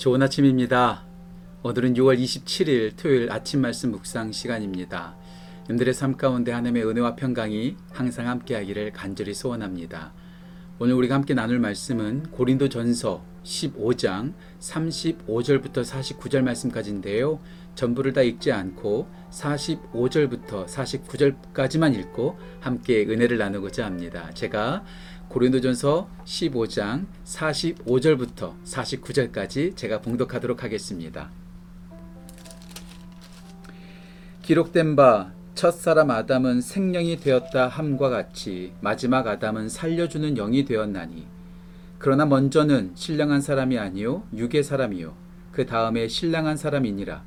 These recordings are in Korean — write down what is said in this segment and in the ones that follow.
좋은 아침입니다. 오늘은 6월 27일 토요일 아침 말씀 묵상 시간입니다. 님들의 삶 가운데 하나님의 은혜와 평강이 항상 함께하기를 간절히 소원합니다. 오늘 우리가 함께 나눌 말씀은 고린도 전서 15장 35절부터 49절 말씀까지인데요. 전부를 다 읽지 않고 45절부터 49절까지만 읽고 함께 은혜를 나누고자 합니다. 제가 고린도전서 15장 45절부터 49절까지 제가 봉독하도록 하겠습니다. 기록된 바 첫사람 아담은 생명이 되었다 함과 같이 마지막 아담은 살려주는 영이 되었나니 그러나 먼저는 신령한 사람이 아니요 육의 사람이요 그 다음에 신령한 사람이니라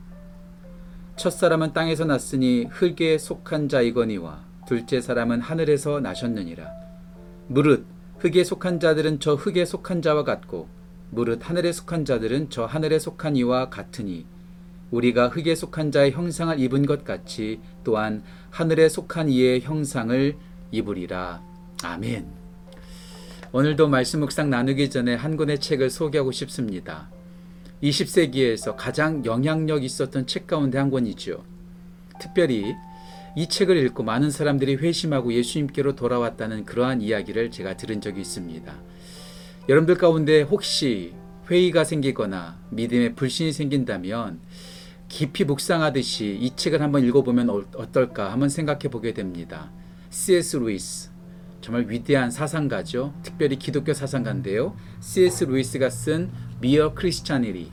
첫 사람은 땅에서 났으니 흙에 속한 자이거니와 둘째 사람은 하늘에서 나셨느니라 무릇 흙에 속한 자들은 저 흙에 속한 자와 같고 무릇 하늘에 속한 자들은 저 하늘에 속한 이와 같으니 우리가 흙에 속한 자의 형상을 입은 것 같이 또한 하늘에 속한 이의 형상을 입으리라. 아멘. 오늘도 말씀 묵상 나누기 전에 한 권의 책을 소개하고 싶습니다. 20세기에서 가장 영향력 있었던 책 가운데 한 권이죠. 특별히 이 책을 읽고 많은 사람들이 회심하고 예수님께로 돌아왔다는 그러한 이야기를 제가 들은 적이 있습니다. 여러분들 가운데 혹시 회의가 생기거나 믿음의 불신이 생긴다면 깊이 묵상하듯이 이 책을 한번 읽어보면 어, 어떨까 한번 생각해 보게 됩니다. C.S. 루이스 정말 위대한 사상가죠. 특별히 기독교 사상가인데요. C.S. 루이스가 쓴 Mere Christianity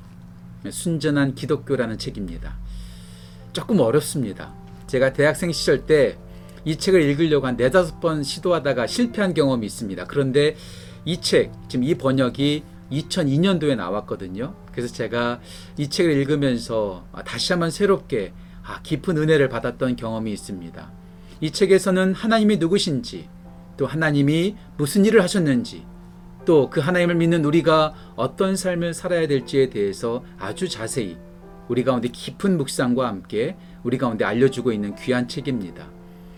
순전한 기독교라는 책입니다. 조금 어렵습니다. 제가 대학생 시절 때 이 책을 읽으려고 한 네다섯 번 시도하다가 실패한 경험이 있습니다. 그런데 이 책, 지금 이 번역이 2002년도에 나왔거든요. 그래서 제가 이 책을 읽으면서 다시 한번 새롭게 아, 깊은 은혜를 받았던 경험이 있습니다. 이 책에서는 하나님이 누구신지, 또 하나님이 무슨 일을 하셨는지, 또 그 하나님을 믿는 우리가 어떤 삶을 살아야 될지에 대해서 아주 자세히 우리 가운데 깊은 묵상과 함께 우리 가운데 알려주고 있는 귀한 책입니다.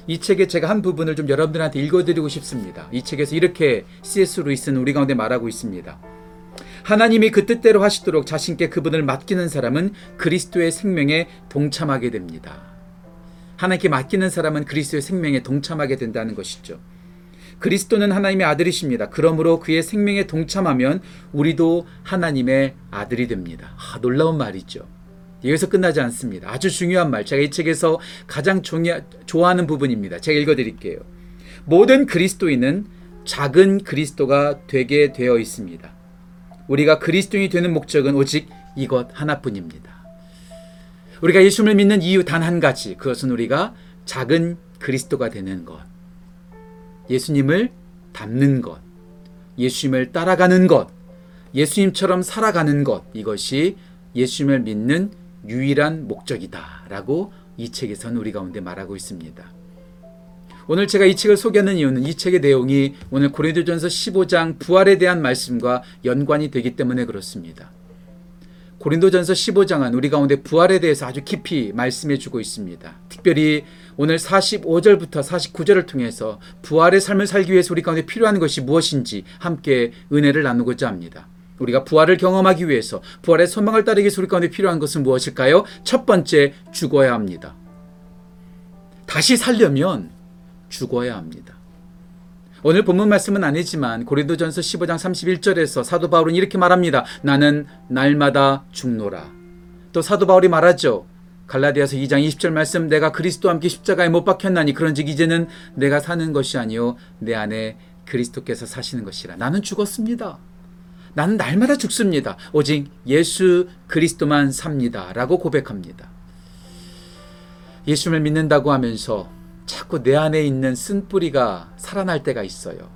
이 책의 제가 한 부분을 좀 여러분들한테 읽어드리고 싶습니다. 이 책에서 이렇게 C.S. 루이스는 우리 가운데 말하고 있습니다. 하나님이 그 뜻대로 하시도록 자신께 그분을 맡기는 사람은 그리스도의 생명에 동참하게 됩니다. 하나님께 맡기는 사람은 그리스도의 생명에 동참하게 된다는 것이죠. 그리스도는 하나님의 아들이십니다. 그러므로 그의 생명에 동참하면 우리도 하나님의 아들이 됩니다. 아, 놀라운 말이죠. 여기서 끝나지 않습니다. 아주 중요한 말. 제가 이 책에서 가장 중요, 좋아하는 부분입니다. 제가 읽어드릴게요. 모든 그리스도인은 작은 그리스도가 되게 되어 있습니다. 우리가 그리스도인이 되는 목적은 오직 이것 하나뿐입니다. 우리가 예수를 믿는 이유 단 한 가지. 그것은 우리가 작은 그리스도가 되는 것. 예수님을 닮는 것. 예수님을 따라가는 것. 예수님처럼 살아가는 것. 이것이 예수님을 믿는 유일한 목적이다 라고 이 책에서는 우리 가운데 말하고 있습니다. 오늘 제가 이 책을 소개하는 이유는 이 책의 내용이 오늘 고린도전서 15장 부활에 대한 말씀과 연관이 되기 때문에 그렇습니다. 고린도전서 15장은 우리 가운데 부활에 대해서 아주 깊이 말씀해 주고 있습니다. 특별히 오늘 45절부터 49절을 통해서 부활의 삶을 살기 위해서 우리 가운데 필요한 것이 무엇인지 함께 은혜를 나누고자 합니다. 우리가 부활을 경험하기 위해서 부활의 소망을 따르기 위해서 우리 가운데 필요한 것은 무엇일까요? 첫 번째 죽어야 합니다. 다시 살려면 죽어야 합니다. 오늘 본문 말씀은 아니지만 고린도전서 15장 31절에서 사도 바울은 이렇게 말합니다. 나는 날마다 죽노라. 또 사도 바울이 말하죠. 갈라디아서 2장 20절 말씀 내가 그리스도와 함께 십자가에 못 박혔나니 그런즉 이제는 내가 사는 것이 아니요 내 안에 그리스도께서 사시는 것이라. 나는 죽었습니다. 나는 날마다 죽습니다. 오직 예수 그리스도만 삽니다. 라고 고백합니다. 예수를 믿는다고 하면서 자꾸 내 안에 있는 쓴뿌리가 살아날 때가 있어요.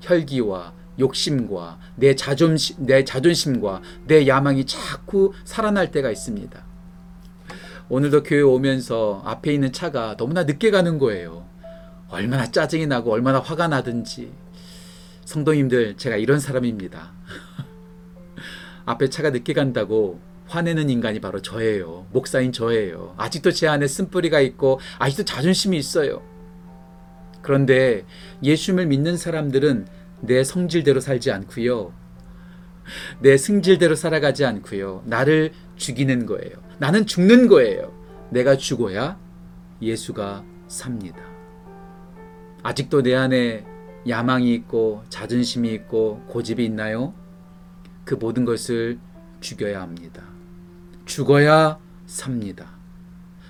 혈기와 욕심과 내 자존심, 내 자존심과 내 야망이 자꾸 살아날 때가 있습니다. 오늘도 교회 오면서 앞에 있는 차가 너무나 늦게 가는 거예요. 얼마나 짜증이 나고 얼마나 화가 나든지. 성도님들, 제가 이런 사람입니다. 앞에 차가 늦게 간다고 화내는 인간이 바로 저예요. 목사인 저예요. 아직도 제 안에 쓴뿌리가 있고 아직도 자존심이 있어요. 그런데 예수님을 믿는 사람들은 내 성질대로 살지 않고요. 내 승질대로 살아가지 않고요. 나를 죽이는 거예요. 나는 죽는 거예요. 내가 죽어야 예수가 삽니다. 아직도 내 안에 야망이 있고 자존심이 있고 고집이 있나요? 그 모든 것을 죽여야 합니다. 죽어야 삽니다.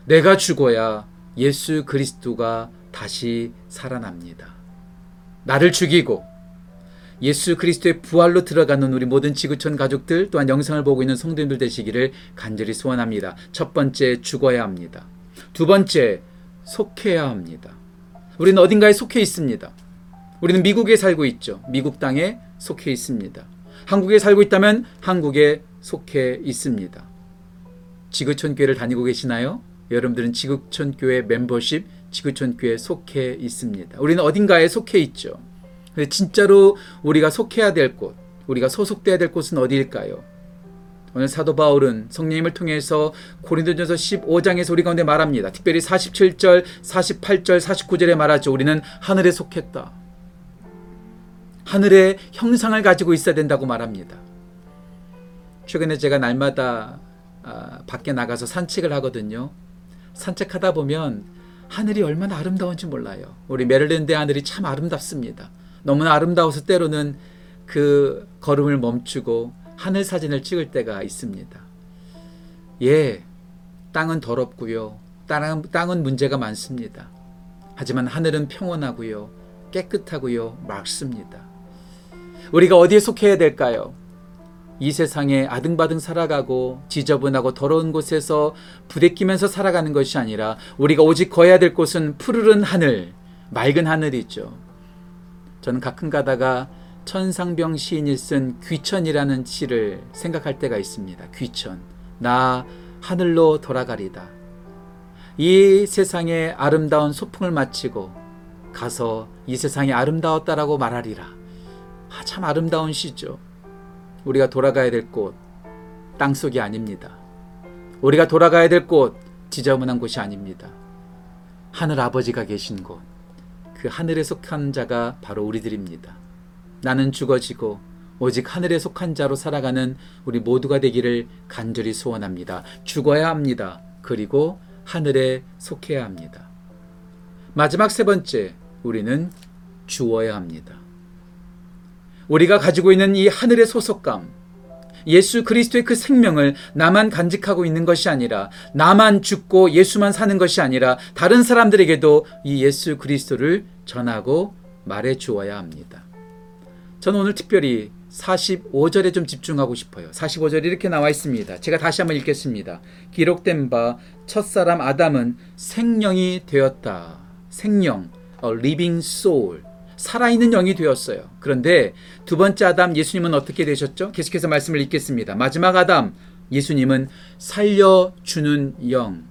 내가 죽어야 예수 그리스도가 다시 살아납니다. 나를 죽이고 예수 그리스도의 부활로 들어가는 우리 모든 지구촌 가족들 또한 영상을 보고 있는 성도님들 되시기를 간절히 소원합니다. 첫 번째 죽어야 합니다. 두 번째 속해야 합니다. 우리는 어딘가에 속해 있습니다. 우리는 미국에 살고 있죠. 미국 땅에 속해 있습니다. 한국에 살고 있다면 한국에 속해 있습니다. 지구촌 교회를 다니고 계시나요? 여러분들은 지구촌 교회 멤버십, 지구촌 교회에 속해 있습니다. 우리는 어딘가에 속해 있죠. 근데 진짜로 우리가 속해야 될 곳, 우리가 소속돼야 될 곳은 어디일까요? 오늘 사도 바울은 성령님을 통해서 고린도전서 15장에서 우리 가운데 말합니다. 특별히 47절, 48절, 49절에 말하죠. 우리는 하늘에 속했다. 하늘의 형상을 가지고 있어야 된다고 말합니다. 최근에 제가 날마다 아, 밖에 나가서 산책을 하거든요. 산책하다 보면 하늘이 얼마나 아름다운지 몰라요. 우리 메릴랜드 하늘이 참 아름답습니다. 너무나 아름다워서 때로는 그 걸음을 멈추고 하늘 사진을 찍을 때가 있습니다. 예, 땅은 더럽고요. 땅은, 땅은 문제가 많습니다. 하지만 하늘은 평온하고요. 깨끗하고요. 맑습니다. 우리가 어디에 속해야 될까요? 이 세상에 아등바등 살아가고 지저분하고 더러운 곳에서 부대끼면서 살아가는 것이 아니라 우리가 오직 거해야 될 곳은 푸르른 하늘, 맑은 하늘이죠. 저는 가끔 가다가 천상병 시인이 쓴 귀천이라는 시를 생각할 때가 있습니다. 귀천. 나 하늘로 돌아가리다. 이 세상의 아름다운 소풍을 마치고 가서 이 세상이 아름다웠다라고 말하리라. 아, 참 아름다운 시죠. 우리가 돌아가야 될 곳, 땅 속이 아닙니다. 우리가 돌아가야 될 곳, 지저분한 곳이 아닙니다. 하늘 아버지가 계신 곳, 그 하늘에 속한 자가 바로 우리들입니다. 나는 죽어지고 오직 하늘에 속한 자로 살아가는 우리 모두가 되기를 간절히 소원합니다. 죽어야 합니다. 그리고 하늘에 속해야 합니다. 마지막 세 번째, 우리는 주어야 합니다. 우리가 가지고 있는 이 하늘의 소속감, 예수 그리스도의 그 생명을 나만 간직하고 있는 것이 아니라 나만 죽고 예수만 사는 것이 아니라 다른 사람들에게도 이 예수 그리스도를 전하고 말해 주어야 합니다. 저는 오늘 특별히 45절에 좀 집중하고 싶어요. 45절에 이렇게 나와 있습니다. 제가 다시 한번 읽겠습니다. 기록된 바 첫사람 아담은 생명이 되었다. 생명, a living soul. 살아있는 영이 되었어요. 그런데 두 번째 아담 예수님은 어떻게 되셨죠? 계속해서 말씀을 읽겠습니다. 마지막 아담 예수님은 살려주는 영,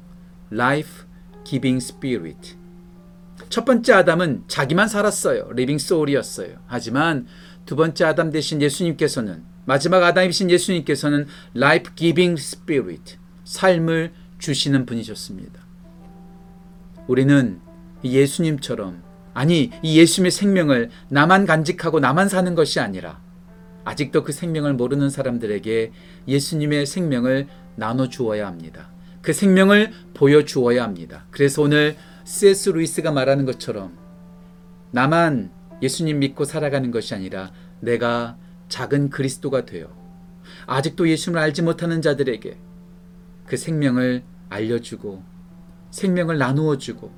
life giving spirit. 첫 번째 아담은 자기만 살았어요. living soul이었어요. 하지만 두 번째 아담 대신 예수님께서는 마지막 아담이신 예수님께서는 life giving spirit, 삶을 주시는 분이셨습니다. 우리는 예수님처럼 아니, 이 예수님의 생명을 나만 간직하고 나만 사는 것이 아니라 아직도 그 생명을 모르는 사람들에게 예수님의 생명을 나눠 주어야 합니다. 그 생명을 보여 주어야 합니다. 그래서 오늘 C.S. 루이스가 말하는 것처럼 나만 예수님 믿고 살아가는 것이 아니라 내가 작은 그리스도가 되어 아직도 예수님을 알지 못하는 자들에게 그 생명을 알려주고 생명을 나누어 주고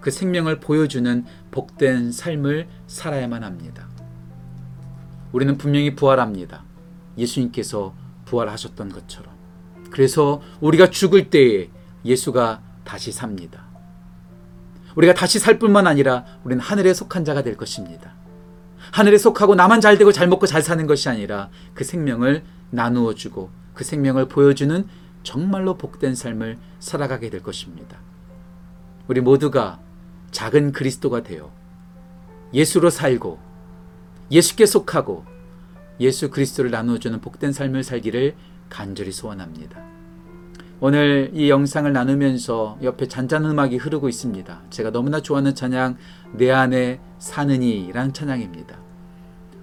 그 생명을 보여주는 복된 삶을 살아야만 합니다. 우리는 분명히 부활합니다. 예수님께서 부활하셨던 것처럼. 그래서 우리가 죽을 때에 예수가 다시 삽니다. 우리가 다시 살 뿐만 아니라 우리는 하늘에 속한 자가 될 것입니다. 하늘에 속하고 나만 잘 되고 잘 먹고 잘 사는 것이 아니라 그 생명을 나누어 주고 그 생명을 보여주는 정말로 복된 삶을 살아가게 될 것입니다. 우리 모두가 작은 그리스도가 되어 예수로 살고 예수께 속하고 예수 그리스도를 나누어주는 복된 삶을 살기를 간절히 소원합니다. 오늘 이 영상을 나누면서 옆에 잔잔한 음악이 흐르고 있습니다. 제가 너무나 좋아하는 찬양 내 안에 사느니라는 찬양입니다.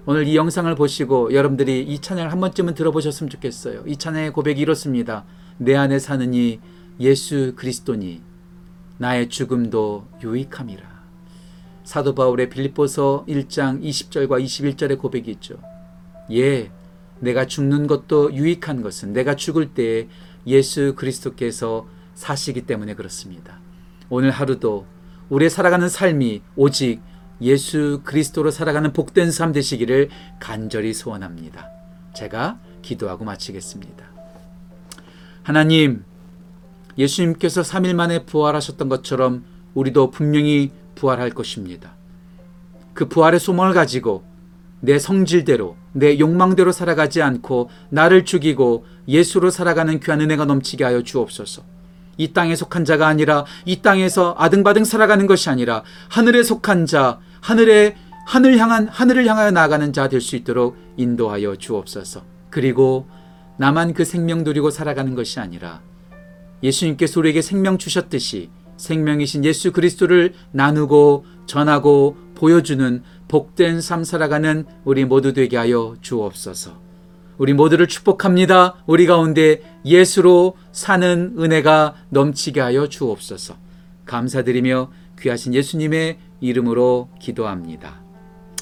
오늘 이 영상을 보시고 여러분들이 이 찬양을 한 번쯤은 들어보셨으면 좋겠어요. 이 찬양의 고백이 이렇습니다. 내 안에 이 예수 그리스도니 나의 죽음도 유익함이라. 사도 바울의 빌립보서 1장 20절과 21절의 고백이 있죠. 예, 내가 죽는 것도 유익한 것은 내가 죽을 때에 예수 그리스도께서 사시기 때문에 그렇습니다. 오늘 하루도 우리의 살아가는 삶이 오직 예수 그리스도로 살아가는 복된 삶 되시기를 간절히 소원합니다. 제가 기도하고 마치겠습니다. 하나님, 예수님께서 3일 만에 부활하셨던 것처럼 우리도 분명히 부활할 것입니다. 그 부활의 소망을 가지고 내 성질대로, 내 욕망대로 살아가지 않고 나를 죽이고 예수로 살아가는 귀한 은혜가 넘치게 하여 주옵소서. 이 땅에 속한 자가 아니라 이 땅에서 아등바등 살아가는 것이 아니라 하늘에 속한 자, 하늘에 하늘 향한 하늘을 향하여 나아가는 자 될 수 있도록 인도하여 주옵소서. 그리고 나만 그 생명 누리고 살아가는 것이 아니라 예수님께서 우리에게 생명 주셨듯이 생명이신 예수 그리스도를 나누고 전하고 보여주는 복된 삶 살아가는 우리 모두 되게 하여 주옵소서. 우리 모두를 축복합니다. 우리 가운데 예수로 사는 은혜가 넘치게 하여 주옵소서. 감사드리며 귀하신 예수님의 이름으로 기도합니다.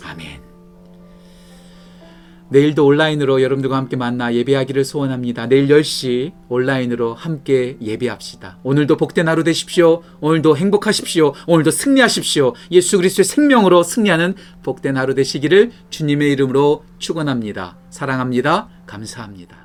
아멘. 내일도 온라인으로 여러분들과 함께 만나 예배하기를 소원합니다. 내일 10시 온라인으로 함께 예배합시다. 오늘도 복된 하루 되십시오. 오늘도 행복하십시오. 오늘도 승리하십시오. 예수 그리스도의 생명으로 승리하는 복된 하루 되시기를 주님의 이름으로 축원합니다. 사랑합니다. 감사합니다.